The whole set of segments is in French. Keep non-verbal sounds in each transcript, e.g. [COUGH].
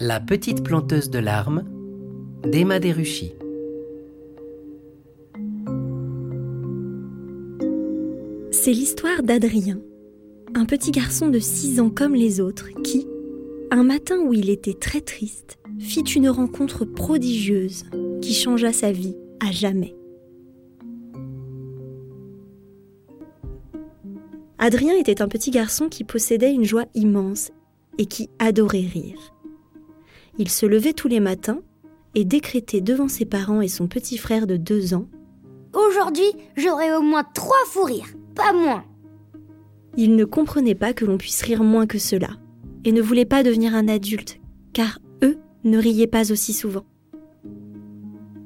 La petite planteuse de larmes d'Emma Deruchy. C'est l'histoire d'Adrien, un petit garçon de 6 ans comme les autres qui, un matin où il était très triste, fit une rencontre prodigieuse qui changea sa vie à jamais. Adrien était un petit garçon qui possédait une joie immense et qui adorait rire. Il se levait tous les matins et décrétait devant ses parents et son petit frère de deux ans Aujourd'hui, j'aurai au moins trois fous rires, pas moins. Il ne comprenait pas que l'on puisse rire moins que cela et ne voulait pas devenir un adulte, car eux ne riaient pas aussi souvent.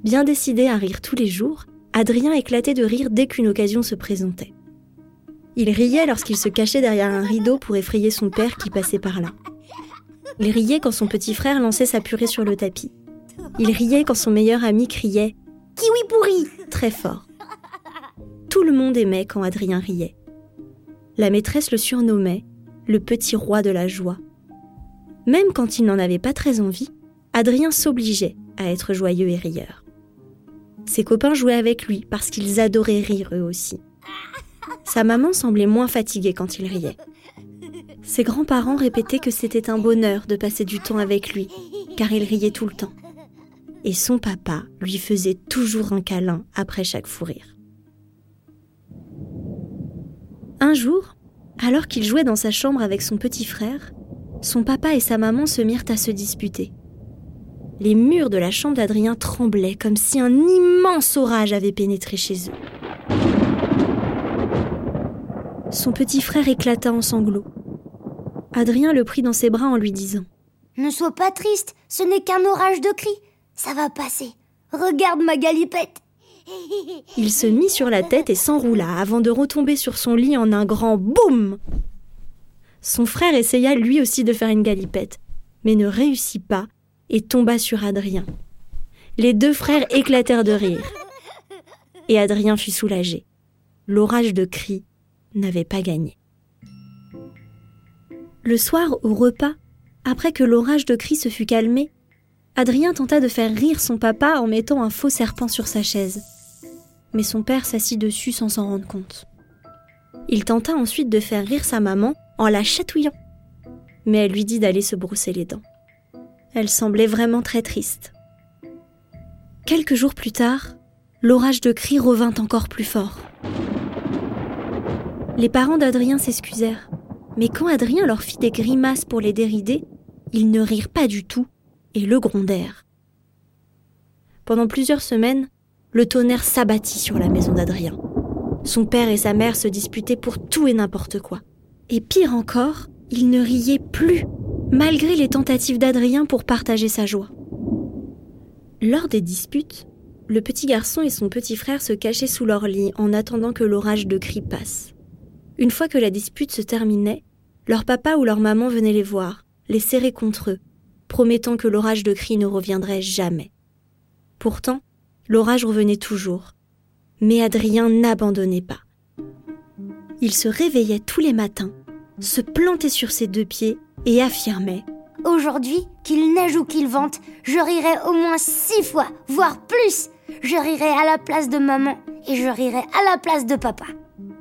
Bien décidé à rire tous les jours, Adrien éclatait de rire dès qu'une occasion se présentait. Il riait lorsqu'il se cachait derrière un rideau pour effrayer son père qui passait par là. Il riait quand son petit frère lançait sa purée sur le tapis. Il riait quand son meilleur ami criait Kiwi pourri très fort. Tout le monde aimait quand Adrien riait. La maîtresse le surnommait le petit roi de la joie. Même quand il n'en avait pas très envie, Adrien s'obligeait à être joyeux et rieur. Ses copains jouaient avec lui parce qu'ils adoraient rire eux aussi. Sa maman semblait moins fatiguée quand il riait. Ses grands-parents répétaient que c'était un bonheur de passer du temps avec lui, car il riait tout le temps. Et son papa lui faisait toujours un câlin après chaque fou rire. Un jour, alors qu'il jouait dans sa chambre avec son petit frère, son papa et sa maman se mirent à se disputer. Les murs de la chambre d'Adrien tremblaient comme si un immense orage avait pénétré chez eux. Son petit frère éclata en sanglots. Adrien le prit dans ses bras en lui disant Ne sois pas triste, ce n'est qu'un orage de cris. Ça va passer. Regarde ma galipette. [LAUGHS] Il se mit sur la tête et s'enroula avant de retomber sur son lit en un grand boum. Son frère essaya lui aussi de faire une galipette, mais ne réussit pas et tomba sur Adrien. Les deux frères éclatèrent de rire. Et Adrien fut soulagé. L'orage de cris n'avait pas gagné. Le soir, au repas, après que l'orage de cris se fut calmé, Adrien tenta de faire rire son papa en mettant un faux serpent sur sa chaise. Mais son père s'assit dessus sans s'en rendre compte. Il tenta ensuite de faire rire sa maman en la chatouillant. Mais elle lui dit d'aller se brosser les dents. Elle semblait vraiment très triste. Quelques jours plus tard, l'orage de cris revint encore plus fort. Les parents d'Adrien s'excusèrent, mais quand Adrien leur fit des grimaces pour les dérider, ils ne rirent pas du tout et le grondèrent. Pendant plusieurs semaines, le tonnerre s'abattit sur la maison d'Adrien. Son père et sa mère se disputaient pour tout et n'importe quoi. Et pire encore, ils ne riaient plus, malgré les tentatives d'Adrien pour partager sa joie. Lors des disputes, le petit garçon et son petit frère se cachaient sous leur lit en attendant que l'orage de cris passe. Une fois que la dispute se terminait, leur papa ou leur maman venait les voir, les serrer contre eux, promettant que l'orage de cris ne reviendrait jamais. Pourtant, l'orage revenait toujours. Mais Adrien n'abandonnait pas. Il se réveillait tous les matins, se plantait sur ses deux pieds et affirmait Aujourd'hui, qu'il neige ou qu'il vente, je rirai au moins six fois, voire plus. Je rirai à la place de maman et je rirai à la place de papa.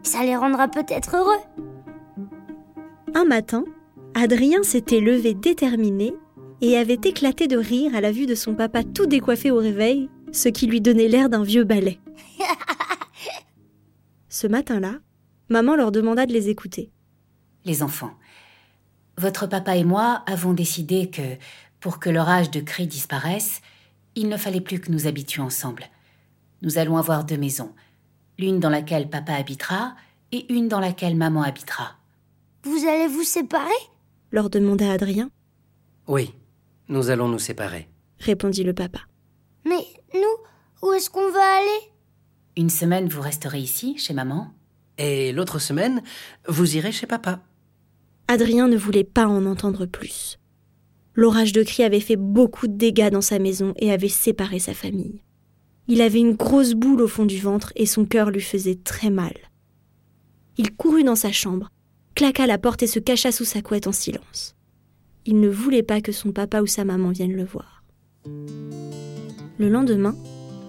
Ça les rendra peut-être heureux. Un matin, Adrien s'était levé déterminé et avait éclaté de rire à la vue de son papa tout décoiffé au réveil, ce qui lui donnait l'air d'un vieux balai. [LAUGHS] Ce matin-là, maman leur demanda de les écouter. Les enfants, votre papa et moi avons décidé que, pour que l'orage de cris disparaisse, il ne fallait plus que nous habitions ensemble. Nous allons avoir deux maisons, l'une dans laquelle papa habitera et une dans laquelle maman habitera. Vous allez vous séparer leur demanda Adrien. Oui, nous allons nous séparer, répondit le papa. Mais nous, où est-ce qu'on va aller? Une semaine, vous resterez ici, chez maman? Et l'autre semaine, vous irez chez papa. Adrien ne voulait pas en entendre plus. L'orage de cris avait fait beaucoup de dégâts dans sa maison et avait séparé sa famille. Il avait une grosse boule au fond du ventre et son cœur lui faisait très mal. Il courut dans sa chambre, claqua la porte et se cacha sous sa couette en silence. il ne voulait pas que son papa ou sa maman viennent le voir. Le lendemain,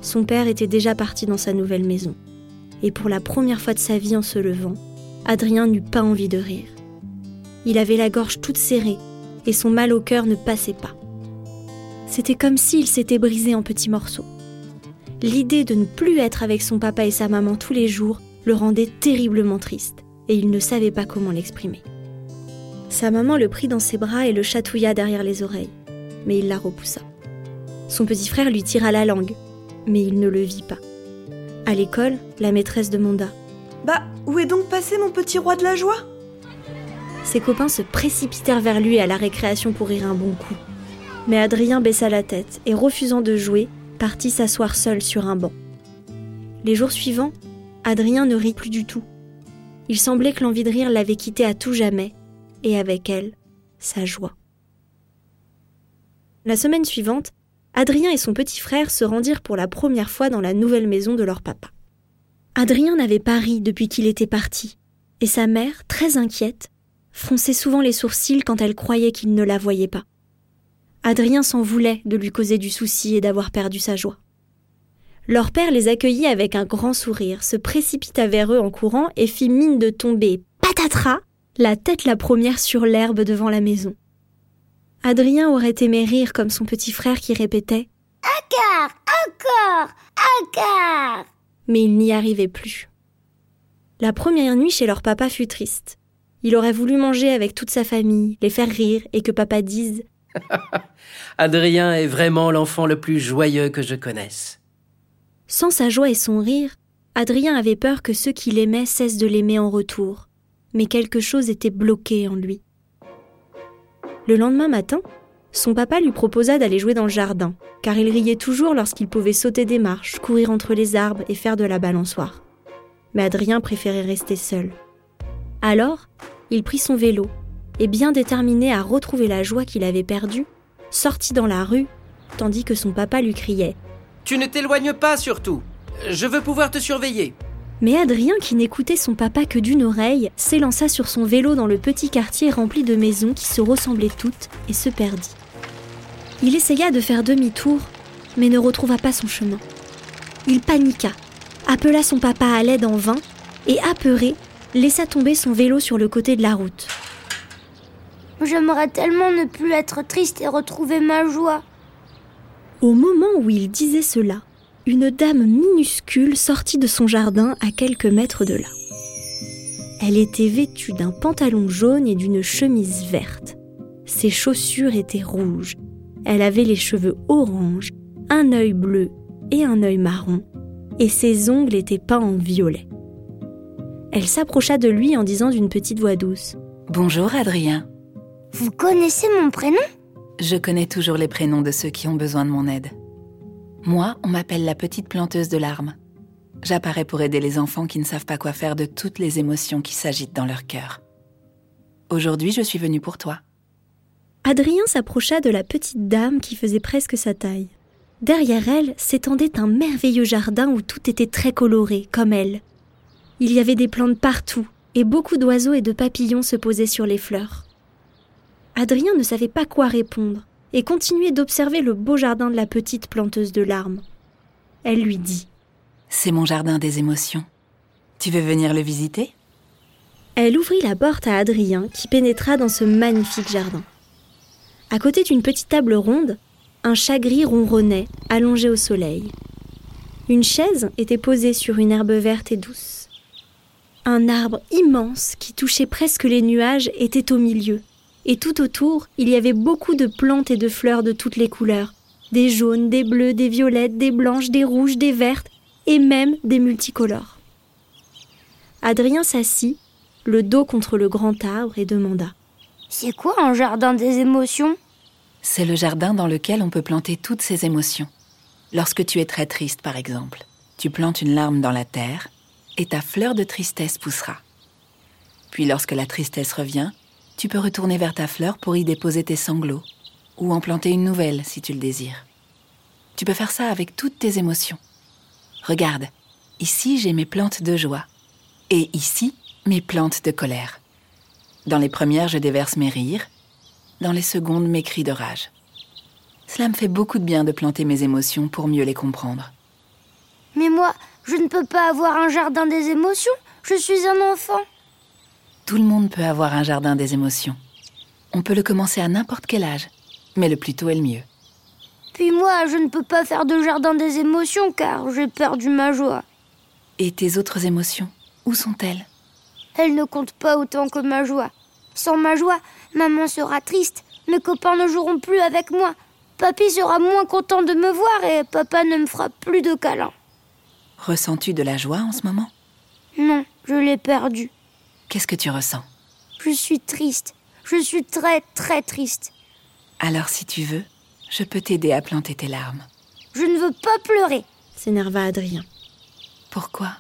son père était déjà parti dans sa nouvelle maison. Et pour la première fois de sa vie en se levant, Adrien n'eut pas envie de rire. Il avait la gorge toute serrée et son mal au cœur ne passait pas. C'était comme s'il s'était brisé en petits morceaux. L'idée de ne plus être avec son papa et sa maman tous les jours le rendait terriblement triste et il ne savait pas comment l'exprimer. Sa maman le prit dans ses bras et le chatouilla derrière les oreilles, mais il la repoussa. Son petit frère lui tira la langue, mais il ne le vit pas. À l'école, la maîtresse demanda Bah, où est donc passé mon petit roi de la joie? Ses copains se précipitèrent vers lui à la récréation pour rire un bon coup. Mais Adrien baissa la tête et, refusant de jouer, partit s'asseoir seul sur un banc. Les jours suivants, Adrien ne rit plus du tout. Il semblait que l'envie de rire l'avait quitté à tout jamais, et avec elle, sa joie. La semaine suivante, Adrien et son petit frère se rendirent pour la première fois dans la nouvelle maison de leur papa. Adrien n'avait pas ri depuis qu'il était parti, et sa mère, très inquiète, fronçait souvent les sourcils quand elle croyait qu'il ne la voyait pas. Adrien s'en voulait de lui causer du souci et d'avoir perdu sa joie. Leur père les accueillit avec un grand sourire, se précipita vers eux en courant et fit mine de tomber, patatras, la tête la première sur l'herbe devant la maison. Adrien aurait aimé rire comme son petit frère qui répétait Encore, encore, encore. Mais il n'y arrivait plus. La première nuit chez leur papa fut triste. Il aurait voulu manger avec toute sa famille, les faire rire et que papa dise [LAUGHS] Adrien est vraiment l'enfant le plus joyeux que je connaisse. Sans sa joie et son rire, Adrien avait peur que ceux qui l'aimaient cessent de l'aimer en retour. Mais quelque chose était bloqué en lui. Le lendemain matin, son papa lui proposa d'aller jouer dans le jardin, car il riait toujours lorsqu'il pouvait sauter des marches, courir entre les arbres et faire de la balançoire. Mais Adrien préférait rester seul. Alors, il prit son vélo et, bien déterminé à retrouver la joie qu'il avait perdue, sortit dans la rue, tandis que son papa lui criait Tu ne t'éloignes pas surtout. Je veux pouvoir te surveiller. Mais Adrien, qui n'écoutait son papa que d'une oreille, s'élança sur son vélo dans le petit quartier rempli de maisons qui se ressemblaient toutes et se perdit. Il essaya de faire demi-tour, mais ne retrouva pas son chemin. Il paniqua, appela son papa à l'aide en vain et, apeuré, laissa tomber son vélo sur le côté de la route. J'aimerais tellement ne plus être triste et retrouver ma joie. Au moment où il disait cela, une dame minuscule sortit de son jardin à quelques mètres de là. Elle était vêtue d'un pantalon jaune et d'une chemise verte. Ses chaussures étaient rouges. Elle avait les cheveux orange, un œil bleu et un œil marron, et ses ongles étaient peints en violet. Elle s'approcha de lui en disant d'une petite voix douce Bonjour Adrien. Vous connaissez mon prénom? Je connais toujours les prénoms de ceux qui ont besoin de mon aide. Moi, on m'appelle la petite planteuse de larmes. J'apparais pour aider les enfants qui ne savent pas quoi faire de toutes les émotions qui s'agitent dans leur cœur. Aujourd'hui, je suis venue pour toi. Adrien s'approcha de la petite dame qui faisait presque sa taille. Derrière elle s'étendait un merveilleux jardin où tout était très coloré, comme elle. Il y avait des plantes partout, et beaucoup d'oiseaux et de papillons se posaient sur les fleurs. Adrien ne savait pas quoi répondre et continuait d'observer le beau jardin de la petite planteuse de larmes. Elle lui dit C'est mon jardin des émotions. Tu veux venir le visiter? Elle ouvrit la porte à Adrien qui pénétra dans ce magnifique jardin. À côté d'une petite table ronde, un chat gris ronronnait, allongé au soleil. Une chaise était posée sur une herbe verte et douce. Un arbre immense qui touchait presque les nuages était au milieu, et tout autour il y avait beaucoup de plantes et de fleurs de toutes les couleurs, des jaunes, des bleus, des violettes, des blanches, des rouges, des vertes, et même des multicolores. Adrien s'assit, le dos contre le grand arbre, et demanda C'est quoi un jardin des émotions? C'est le jardin dans lequel on peut planter toutes ces émotions. Lorsque tu es très triste, par exemple, tu plantes une larme dans la terre et ta fleur de tristesse poussera. Puis lorsque la tristesse revient, tu peux retourner vers ta fleur pour y déposer tes sanglots, ou en planter une nouvelle si tu le désires. Tu peux faire ça avec toutes tes émotions. Regarde, ici j'ai mes plantes de joie, et ici mes plantes de colère. Dans les premières, je déverse mes rires, dans les secondes mes cris de rage. Cela me fait beaucoup de bien de planter mes émotions pour mieux les comprendre. Mais moi, je ne peux pas avoir un jardin des émotions. Je suis un enfant. Tout le monde peut avoir un jardin des émotions. On peut le commencer à n'importe quel âge, mais le plus tôt est le mieux. Puis moi, je ne peux pas faire de jardin des émotions car j'ai perdu ma joie. Et tes autres émotions, où sont-elles? Elles ne comptent pas autant que ma joie. Sans ma joie, maman sera triste, mes copains ne joueront plus avec moi, papy sera moins content de me voir et papa ne me fera plus de câlins. Ressens-tu de la joie en ce moment? Non, je l'ai perdue. Qu'est-ce que tu ressens? Je suis triste. Je suis très très triste. Alors si tu veux, je peux t'aider à planter tes larmes. Je ne veux pas pleurer. s'énerva Adrien. Pourquoi?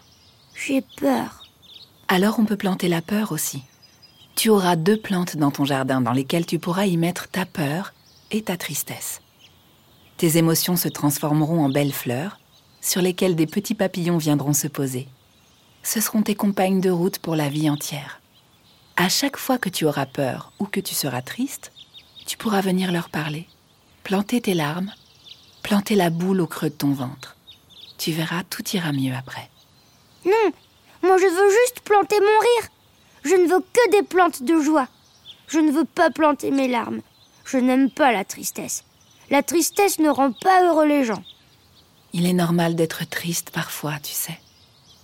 J'ai peur. Alors on peut planter la peur aussi. Tu auras deux plantes dans ton jardin dans lesquelles tu pourras y mettre ta peur et ta tristesse. Tes émotions se transformeront en belles fleurs sur lesquelles des petits papillons viendront se poser. Ce seront tes compagnes de route pour la vie entière. À chaque fois que tu auras peur ou que tu seras triste, tu pourras venir leur parler, planter tes larmes, planter la boule au creux de ton ventre. Tu verras, tout ira mieux après. Non, moi je veux juste planter mon rire. Je ne veux que des plantes de joie. Je ne veux pas planter mes larmes. Je n'aime pas la tristesse. La tristesse ne rend pas heureux les gens. Il est normal d'être triste parfois, tu sais.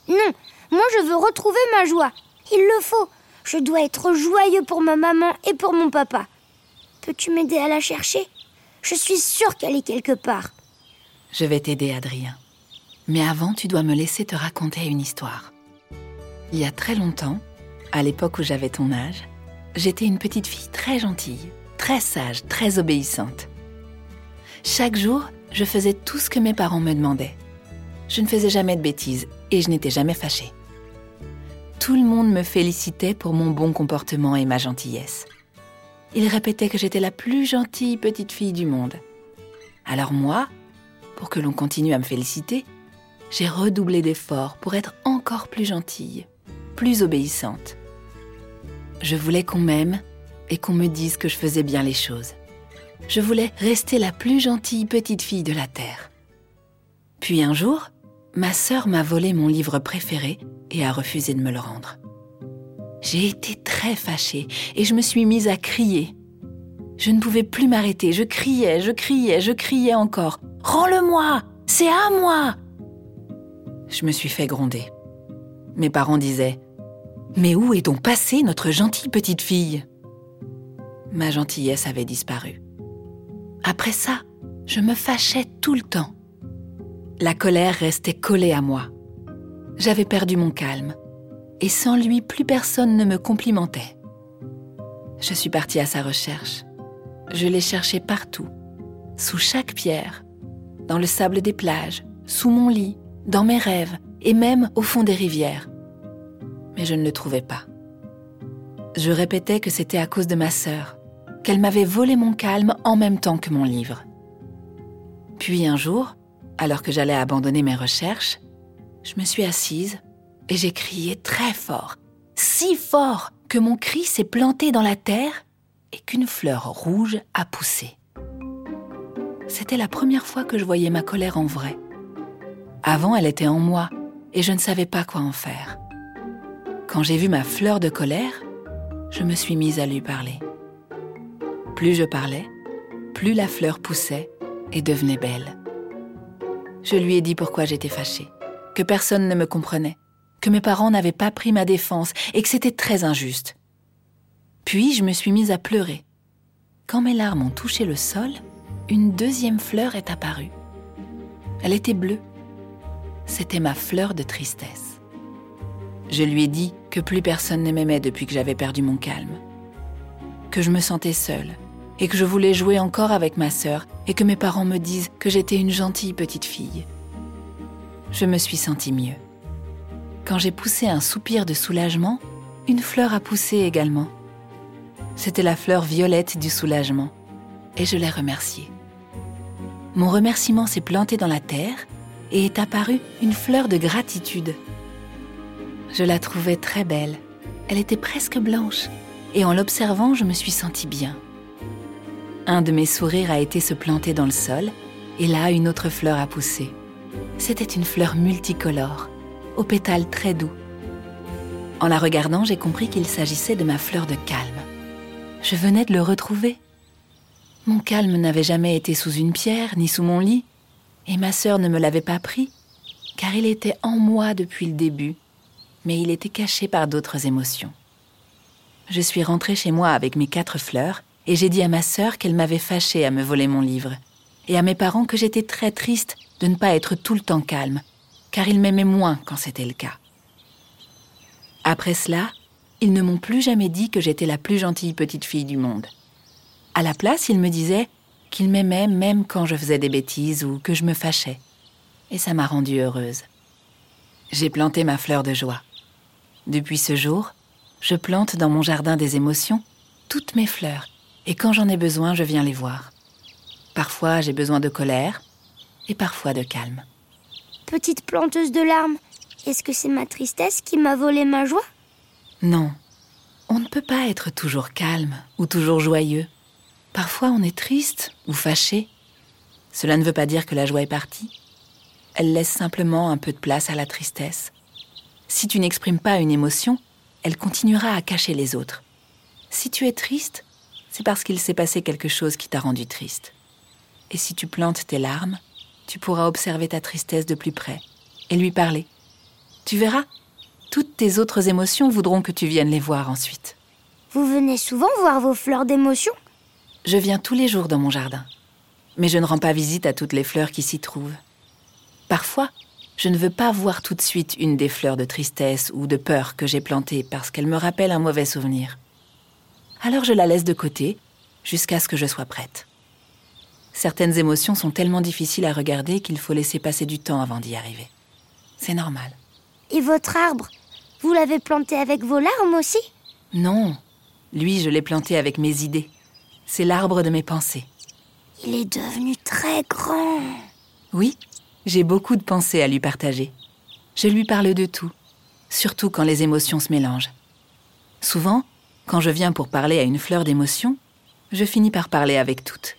Non, moi je veux retrouver ma joie. Il le faut. Je dois être joyeux pour ma maman et pour mon papa. Peux-tu m'aider à la chercher? Je suis sûre qu'elle est quelque part. Je vais t'aider, Adrien. Mais avant, tu dois me laisser te raconter une histoire. Il y a très longtemps, à l'époque où j'avais ton âge, j'étais une petite fille très gentille, très sage, très obéissante. Chaque jour, je faisais tout ce que mes parents me demandaient. Je ne faisais jamais de bêtises et je n'étais jamais fâchée. Tout le monde me félicitait pour mon bon comportement et ma gentillesse. Ils répétaient que j'étais la plus gentille petite fille du monde. Alors moi, pour que l'on continue à me féliciter, j'ai redoublé d'efforts pour être encore plus gentille, plus obéissante. Je voulais qu'on m'aime et qu'on me dise que je faisais bien les choses. Je voulais rester la plus gentille petite fille de la Terre. Puis un jour, ma sœur m'a volé mon livre préféré et a refusé de me le rendre. J'ai été très fâchée et je me suis mise à crier. Je ne pouvais plus m'arrêter, je criais, je criais, je criais encore. Rends-le-moi C'est à moi Je me suis fait gronder. Mes parents disaient Mais où est donc passée notre gentille petite fille? Ma gentillesse avait disparu. Après ça, je me fâchais tout le temps. La colère restait collée à moi. J'avais perdu mon calme, et sans lui, plus personne ne me complimentait. Je suis partie à sa recherche. Je l'ai cherché partout, sous chaque pierre, dans le sable des plages, sous mon lit, dans mes rêves, et même au fond des rivières. Mais je ne le trouvais pas. Je répétais que c'était à cause de ma sœur, qu'elle m'avait volé mon calme en même temps que mon livre. Puis un jour, alors que j'allais abandonner mes recherches, je me suis assise et j'ai crié très fort, si fort que mon cri s'est planté dans la terre et qu'une fleur rouge a poussé. C'était la première fois que je voyais ma colère en vrai. Avant, elle était en moi et je ne savais pas quoi en faire. Quand j'ai vu ma fleur de colère, je me suis mise à lui parler. Plus je parlais, plus la fleur poussait et devenait belle. Je lui ai dit pourquoi j'étais fâchée, que personne ne me comprenait, que mes parents n'avaient pas pris ma défense et que c'était très injuste. Puis je me suis mise à pleurer. Quand mes larmes ont touché le sol, une deuxième fleur est apparue. Elle était bleue. C'était ma fleur de tristesse. Je lui ai dit que plus personne ne m'aimait depuis que j'avais perdu mon calme, que je me sentais seule et que je voulais jouer encore avec ma sœur et que mes parents me disent que j'étais une gentille petite fille. Je me suis sentie mieux. Quand j'ai poussé un soupir de soulagement, une fleur a poussé également. C'était la fleur violette du soulagement et je l'ai remerciée. Mon remerciement s'est planté dans la terre et est apparue une fleur de gratitude. Je la trouvais très belle. Elle était presque blanche et en l'observant, je me suis sentie bien. Un de mes sourires a été se planter dans le sol, et là, une autre fleur a poussé. C'était une fleur multicolore, aux pétales très doux. En la regardant, j'ai compris qu'il s'agissait de ma fleur de calme. Je venais de le retrouver. Mon calme n'avait jamais été sous une pierre ni sous mon lit, et ma sœur ne me l'avait pas pris, car il était en moi depuis le début, mais il était caché par d'autres émotions. Je suis rentrée chez moi avec mes quatre fleurs, et j'ai dit à ma sœur qu'elle m'avait fâchée à me voler mon livre, et à mes parents que j'étais très triste de ne pas être tout le temps calme, car ils m'aimaient moins quand c'était le cas. Après cela, ils ne m'ont plus jamais dit que j'étais la plus gentille petite fille du monde. À la place, ils me disaient qu'ils m'aimaient même quand je faisais des bêtises ou que je me fâchais. Et ça m'a rendue heureuse. J'ai planté ma fleur de joie. Depuis ce jour, je plante dans mon jardin des émotions toutes mes fleurs, et quand j'en ai besoin, je viens les voir. Parfois, j'ai besoin de colère, et parfois de calme. Petite planteuse de larmes, est-ce que c'est ma tristesse qui m'a volé ma joie? Non, on ne peut pas être toujours calme ou toujours joyeux. Parfois on est triste ou fâché. Cela ne veut pas dire que la joie est partie. Elle laisse simplement un peu de place à la tristesse. Si tu n'exprimes pas une émotion, elle continuera à cacher les autres. Si tu es triste, c'est parce qu'il s'est passé quelque chose qui t'a rendu triste. Et si tu plantes tes larmes, tu pourras observer ta tristesse de plus près et lui parler. Tu verras, toutes tes autres émotions voudront que tu viennes les voir ensuite. Vous venez souvent voir vos fleurs d'émotion? Je viens tous les jours dans mon jardin, mais je ne rends pas visite à toutes les fleurs qui s'y trouvent. Parfois, je ne veux pas voir tout de suite une des fleurs de tristesse ou de peur que j'ai plantées parce qu'elle me rappelle un mauvais souvenir. Alors je la laisse de côté jusqu'à ce que je sois prête. Certaines émotions sont tellement difficiles à regarder qu'il faut laisser passer du temps avant d'y arriver. C'est normal. Et votre arbre Vous l'avez planté avec vos larmes aussi? Non, lui, je l'ai planté avec mes idées. C'est l'arbre de mes pensées. Il est devenu très grand. Oui, j'ai beaucoup de pensées à lui partager. Je lui parle de tout, surtout quand les émotions se mélangent. Souvent, quand je viens pour parler à une fleur d'émotion, je finis par parler avec toutes.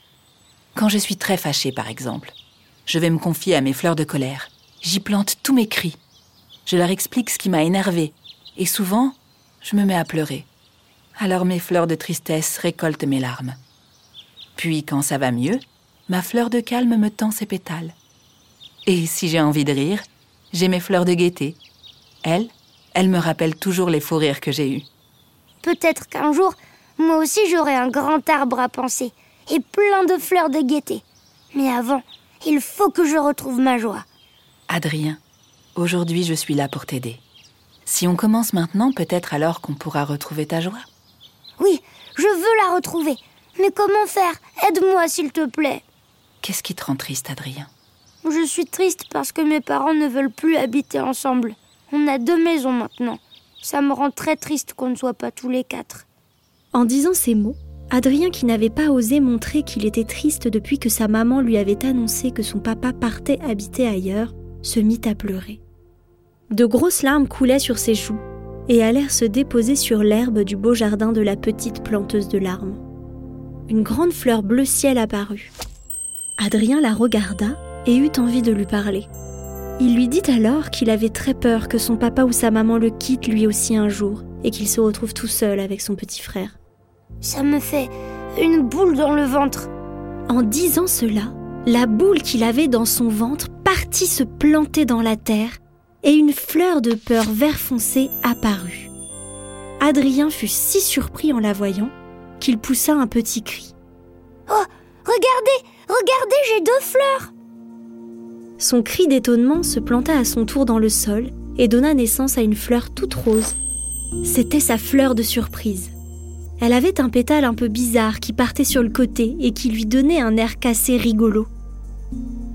Quand je suis très fâchée, par exemple, je vais me confier à mes fleurs de colère. J'y plante tous mes cris, je leur explique ce qui m'a énervé, et souvent, je me mets à pleurer. Alors mes fleurs de tristesse récoltent mes larmes. Puis, quand ça va mieux, ma fleur de calme me tend ses pétales. Et si j'ai envie de rire, j'ai mes fleurs de gaieté. Elles, elles me rappellent toujours les faux rires que j'ai eus. Peut-être qu'un jour, moi aussi j'aurai un grand arbre à penser et plein de fleurs de gaieté. Mais avant, il faut que je retrouve ma joie. Adrien, Aujourd'hui, je suis là pour t'aider. Si on commence maintenant, peut-être alors qu'on pourra retrouver ta joie. Oui, je veux la retrouver. Mais comment faire? Aide-moi, s'il te plaît. Qu'est-ce qui te rend triste, Adrien? Je suis triste parce que mes parents ne veulent plus habiter ensemble. On a deux maisons maintenant. Ça me rend très triste qu'on ne soit pas tous les quatre. En disant ces mots, Adrien, qui n'avait pas osé montrer qu'il était triste depuis que sa maman lui avait annoncé que son papa partait habiter ailleurs, se mit à pleurer. De grosses larmes coulaient sur ses joues et allèrent se déposer sur l'herbe du beau jardin de la petite planteuse de larmes. Une grande fleur bleu ciel apparut. Adrien la regarda et eut envie de lui parler. Il lui dit alors qu'il avait très peur que son papa ou sa maman le quittent lui aussi un jour et qu'il se retrouve tout seul avec son petit frère. Ça me fait une boule dans le ventre. En disant cela, la boule qu'il avait dans son ventre partit se planter dans la terre et une fleur de peur vert foncé apparut. Adrien fut si surpris en la voyant qu'il poussa un petit cri. Oh, regardez, regardez, j'ai deux fleurs. Son cri d'étonnement se planta à son tour dans le sol et donna naissance à une fleur toute rose. C'était sa fleur de surprise. Elle avait un pétale un peu bizarre qui partait sur le côté et qui lui donnait un air cassé rigolo.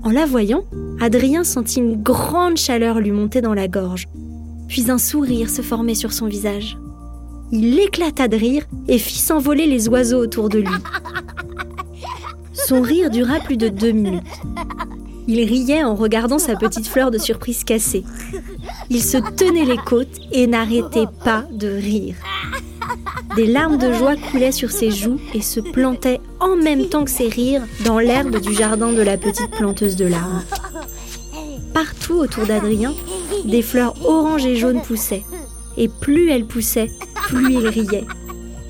En la voyant, Adrien sentit une grande chaleur lui monter dans la gorge, puis un sourire se former sur son visage. Il éclata de rire et fit s'envoler les oiseaux autour de lui. Son rire dura plus de deux minutes. Il riait en regardant sa petite fleur de surprise cassée. Il se tenait les côtes et n'arrêtait pas de rire. Des larmes de joie coulaient sur ses joues et se plantaient en même temps que ses rires dans l'herbe du jardin de la petite planteuse de larmes. Partout autour d'Adrien, des fleurs oranges et jaunes poussaient. Et plus elles poussaient, plus il riait.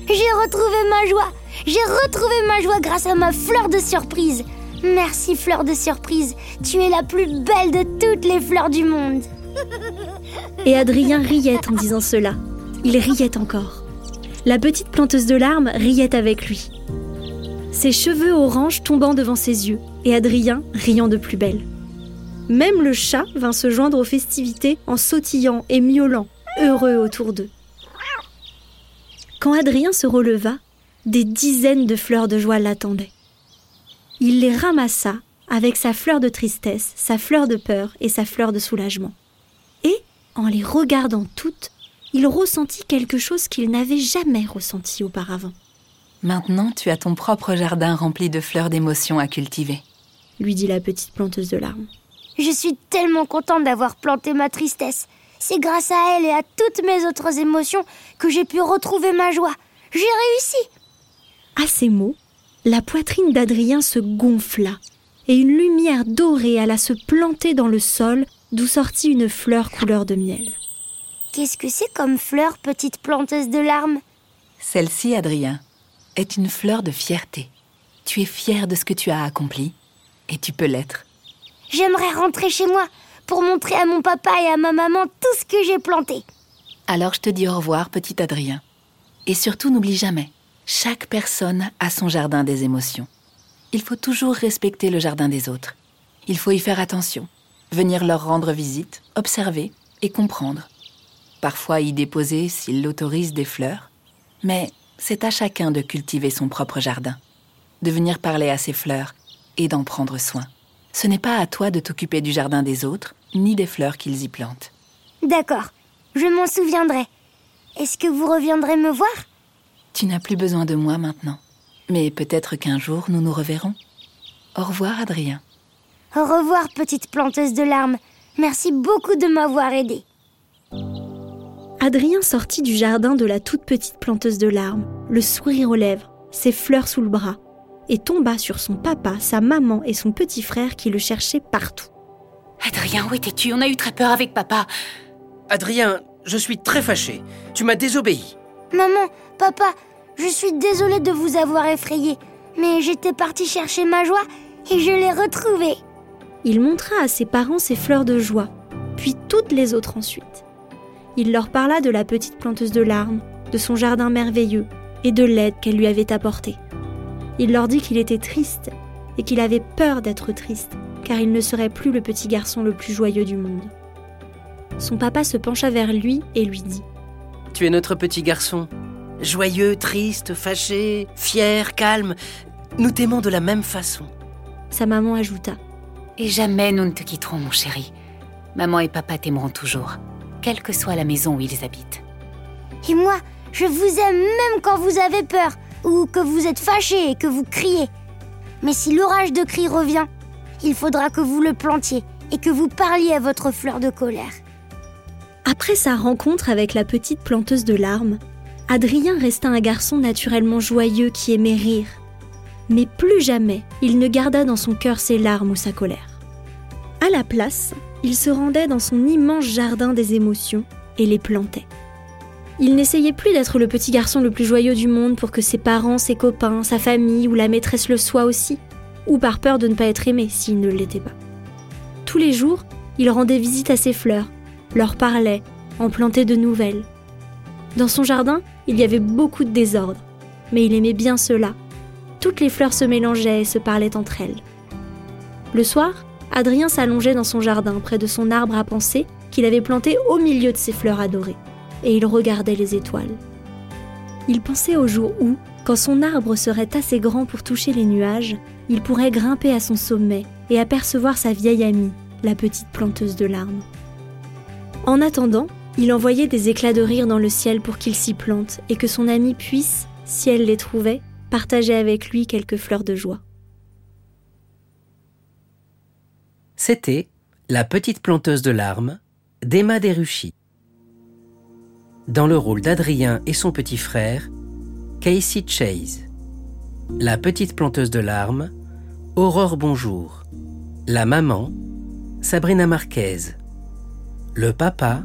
J'ai retrouvé ma joie J'ai retrouvé ma joie grâce à ma fleur de surprise Merci fleur de surprise, tu es la plus belle de toutes les fleurs du monde Et Adrien riait en disant cela. Il riait encore. La petite planteuse de larmes riait avec lui. Ses cheveux oranges tombant devant ses yeux, et Adrien riant de plus belle. Même le chat vint se joindre aux festivités en sautillant et miaulant, heureux autour d'eux. Quand Adrien se releva, des dizaines de fleurs de joie l'attendaient. Il les ramassa avec sa fleur de tristesse, sa fleur de peur et sa fleur de soulagement. Et, en les regardant toutes, il ressentit quelque chose qu'il n'avait jamais ressenti auparavant. Maintenant, tu as ton propre jardin rempli de fleurs d'émotions à cultiver, lui dit la petite planteuse de larmes. Je suis tellement contente d'avoir planté ma tristesse. C'est grâce à elle et à toutes mes autres émotions que j'ai pu retrouver ma joie. J'ai réussi. À ces mots, la poitrine d'Adrien se gonfla et une lumière dorée alla se planter dans le sol d'où sortit une fleur couleur de miel. Qu'est-ce que c'est comme fleur, petite planteuse de larmes? Celle-ci, Adrien, est une fleur de fierté. Tu es fier de ce que tu as accompli et tu peux l'être. J'aimerais rentrer chez moi pour montrer à mon papa et à ma maman tout ce que j'ai planté. Alors je te dis au revoir, petit Adrien. Et surtout, n'oublie jamais, chaque personne a son jardin des émotions. Il faut toujours respecter le jardin des autres. Il faut y faire attention, venir leur rendre visite, observer et comprendre. Parfois y déposer, s'ils l'autorisent, des fleurs. Mais c'est à chacun de cultiver son propre jardin, de venir parler à ses fleurs et d'en prendre soin. Ce n'est pas à toi de t'occuper du jardin des autres, ni des fleurs qu'ils y plantent. D'accord, je m'en souviendrai. Est-ce que vous reviendrez me voir? Tu n'as plus besoin de moi maintenant. Mais peut-être qu'un jour nous nous reverrons. Au revoir, Adrien. Au revoir, petite planteuse de larmes. Merci beaucoup de m'avoir aidé. Adrien sortit du jardin de la toute petite planteuse de larmes, le sourire aux lèvres, ses fleurs sous le bras, et tomba sur son papa, sa maman et son petit frère qui le cherchaient partout. Adrien, où étais-tu? On a eu très peur avec papa. Adrien, je suis très fâché. Tu m'as désobéi. Maman, papa, je suis désolée de vous avoir effrayé, mais j'étais partie chercher ma joie et je l'ai retrouvée. Il montra à ses parents ses fleurs de joie, puis toutes les autres ensuite. Il leur parla de la petite planteuse de larmes, de son jardin merveilleux et de l'aide qu'elle lui avait apportée. Il leur dit qu'il était triste et qu'il avait peur d'être triste, car il ne serait plus le petit garçon le plus joyeux du monde. Son papa se pencha vers lui et lui dit ⁇ Tu es notre petit garçon, joyeux, triste, fâché, fier, calme, nous t'aimons de la même façon. ⁇ Sa maman ajouta ⁇ Et jamais nous ne te quitterons, mon chéri. Maman et papa t'aimeront toujours, quelle que soit la maison où ils habitent. Et moi, je vous aime même quand vous avez peur, ou que vous êtes fâché et que vous criez. Mais si l'orage de cris revient, il faudra que vous le plantiez et que vous parliez à votre fleur de colère. Après sa rencontre avec la petite planteuse de larmes, Adrien resta un garçon naturellement joyeux qui aimait rire. Mais plus jamais il ne garda dans son cœur ses larmes ou sa colère. À la place, il se rendait dans son immense jardin des émotions et les plantait. Il n'essayait plus d'être le petit garçon le plus joyeux du monde pour que ses parents, ses copains, sa famille ou la maîtresse le soient aussi, ou par peur de ne pas être aimé s'il ne l'était pas. Tous les jours, il rendait visite à ses fleurs, leur parlait, en plantait de nouvelles. Dans son jardin, il y avait beaucoup de désordre, mais il aimait bien cela. Toutes les fleurs se mélangeaient et se parlaient entre elles. Le soir, Adrien s'allongeait dans son jardin près de son arbre à penser qu'il avait planté au milieu de ses fleurs adorées et il regardait les étoiles. Il pensait au jour où, quand son arbre serait assez grand pour toucher les nuages, il pourrait grimper à son sommet et apercevoir sa vieille amie, la petite planteuse de larmes. En attendant, il envoyait des éclats de rire dans le ciel pour qu'il s'y plante et que son amie puisse, si elle les trouvait, partager avec lui quelques fleurs de joie. C'était La petite planteuse de larmes d'Emma Deruchy dans le rôle d'Adrien et son petit frère, Casey Chase. La petite planteuse de larmes, Aurore Bonjour. La maman, Sabrina Marquez. Le papa,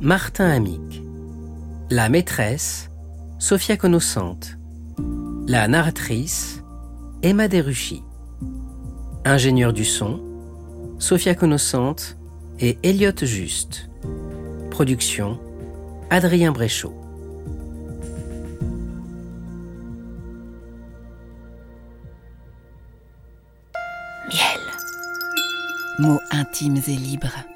Martin Amic. La maîtresse, Sophia Connoscente. La narratrice, Emma Deruchy. Ingénieur du son, Sophia Connoscente et Elliot Juste. Production, Adrien Bréchot. Miel. Mots intimes et libres